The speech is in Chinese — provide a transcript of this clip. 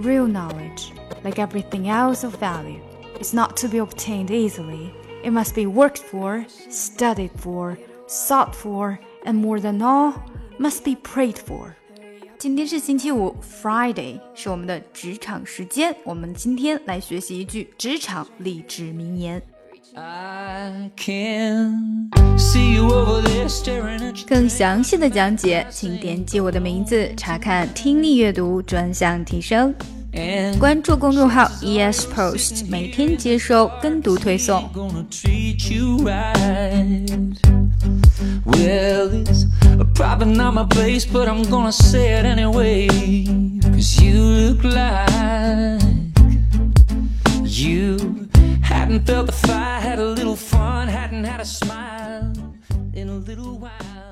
knowledge, like everything else of value, is not to be obtained easily. It must be worked for, studied for, sought for, and more than all, must be prayed for. 今天是星期五，Friday，是我们的职场时间。我们今天来学习一句职场励志名言。 更详细的讲解，请点击我的名字查看听力阅读专项提升。关注公众号 ES Post，每天接收跟读推送。Probably my but I'm gonna say it anyway. Cause you look like you hadn't felt the fire, had a little fun, hadn't had a smile in a little while.